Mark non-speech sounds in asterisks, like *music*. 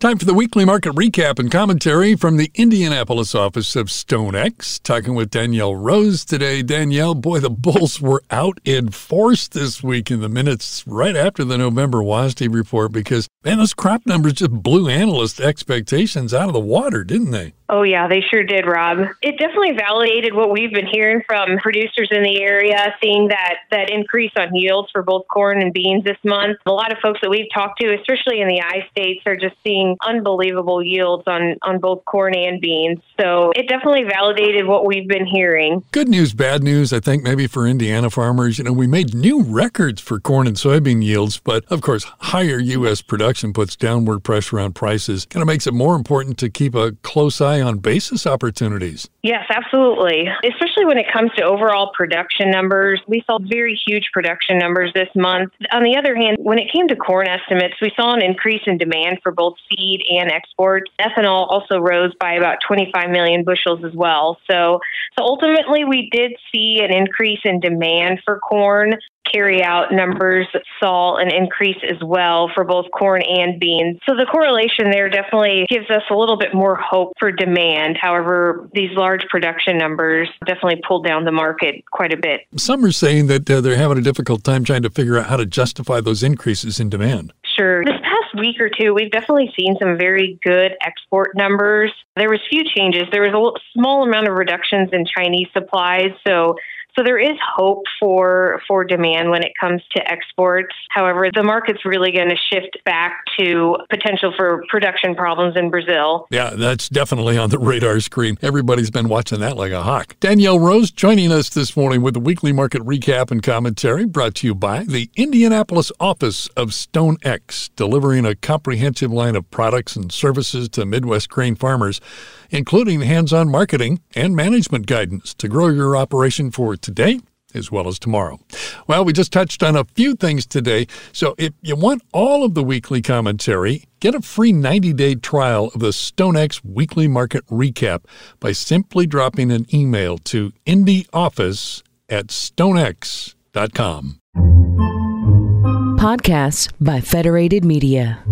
Time for the weekly market recap and commentary from the Indianapolis office of StoneX. Talking with Danielle Rose today. Danielle, boy, the bulls *laughs* were out in force this week in the minutes right after the November WASDE report because, man, those crop numbers just blew analyst expectations out of the water, didn't they? Oh, yeah, they sure did, Rob. It definitely validated what we've been hearing from producers in the area, seeing that, that increase on yields for both corn and beans this month. A lot of folks that we've talked to, especially in the I states, are just seeing unbelievable yields on, on both corn and beans. So it definitely validated what we've been hearing. Good news, bad news, I think, maybe for Indiana farmers. You know, we made new records for corn and soybean yields, but of course, higher U.S. production puts downward pressure on prices. Kind of makes it more important to keep a close eye on basis opportunities. Yes, absolutely. Especially when it comes to overall production numbers. We saw very huge production numbers this month. On the other hand, when it came to corn estimates, we saw an increase in demand for both feed and exports. Ethanol also rose by about 25 million bushels as well. So, so ultimately, we did see an increase in demand for corn carry out numbers saw an increase as well for both corn and beans. So the correlation there definitely gives us a little bit more hope for demand. However, these large production numbers definitely pulled down the market quite a bit. Some are saying that uh, they're having a difficult time trying to figure out how to justify those increases in demand. Sure. This past week or two, we've definitely seen some very good export numbers. There was few changes. There was a small amount of reductions in Chinese supplies, so so there is hope for for demand when it comes to exports. However, the market's really going to shift back to potential for production problems in Brazil. Yeah, that's definitely on the radar screen. Everybody's been watching that like a hawk. Danielle Rose joining us this morning with the weekly market recap and commentary brought to you by the Indianapolis office of StoneX, delivering a comprehensive line of products and services to Midwest grain farmers, including hands-on marketing and management guidance to grow your operation for today as well as tomorrow. Well, we just touched on a few things today. So if you want all of the weekly commentary, get a free 90 day trial of the StoneX Weekly Market Recap by simply dropping an email to indieoffice at stonex.com. Podcasts by Federated Media.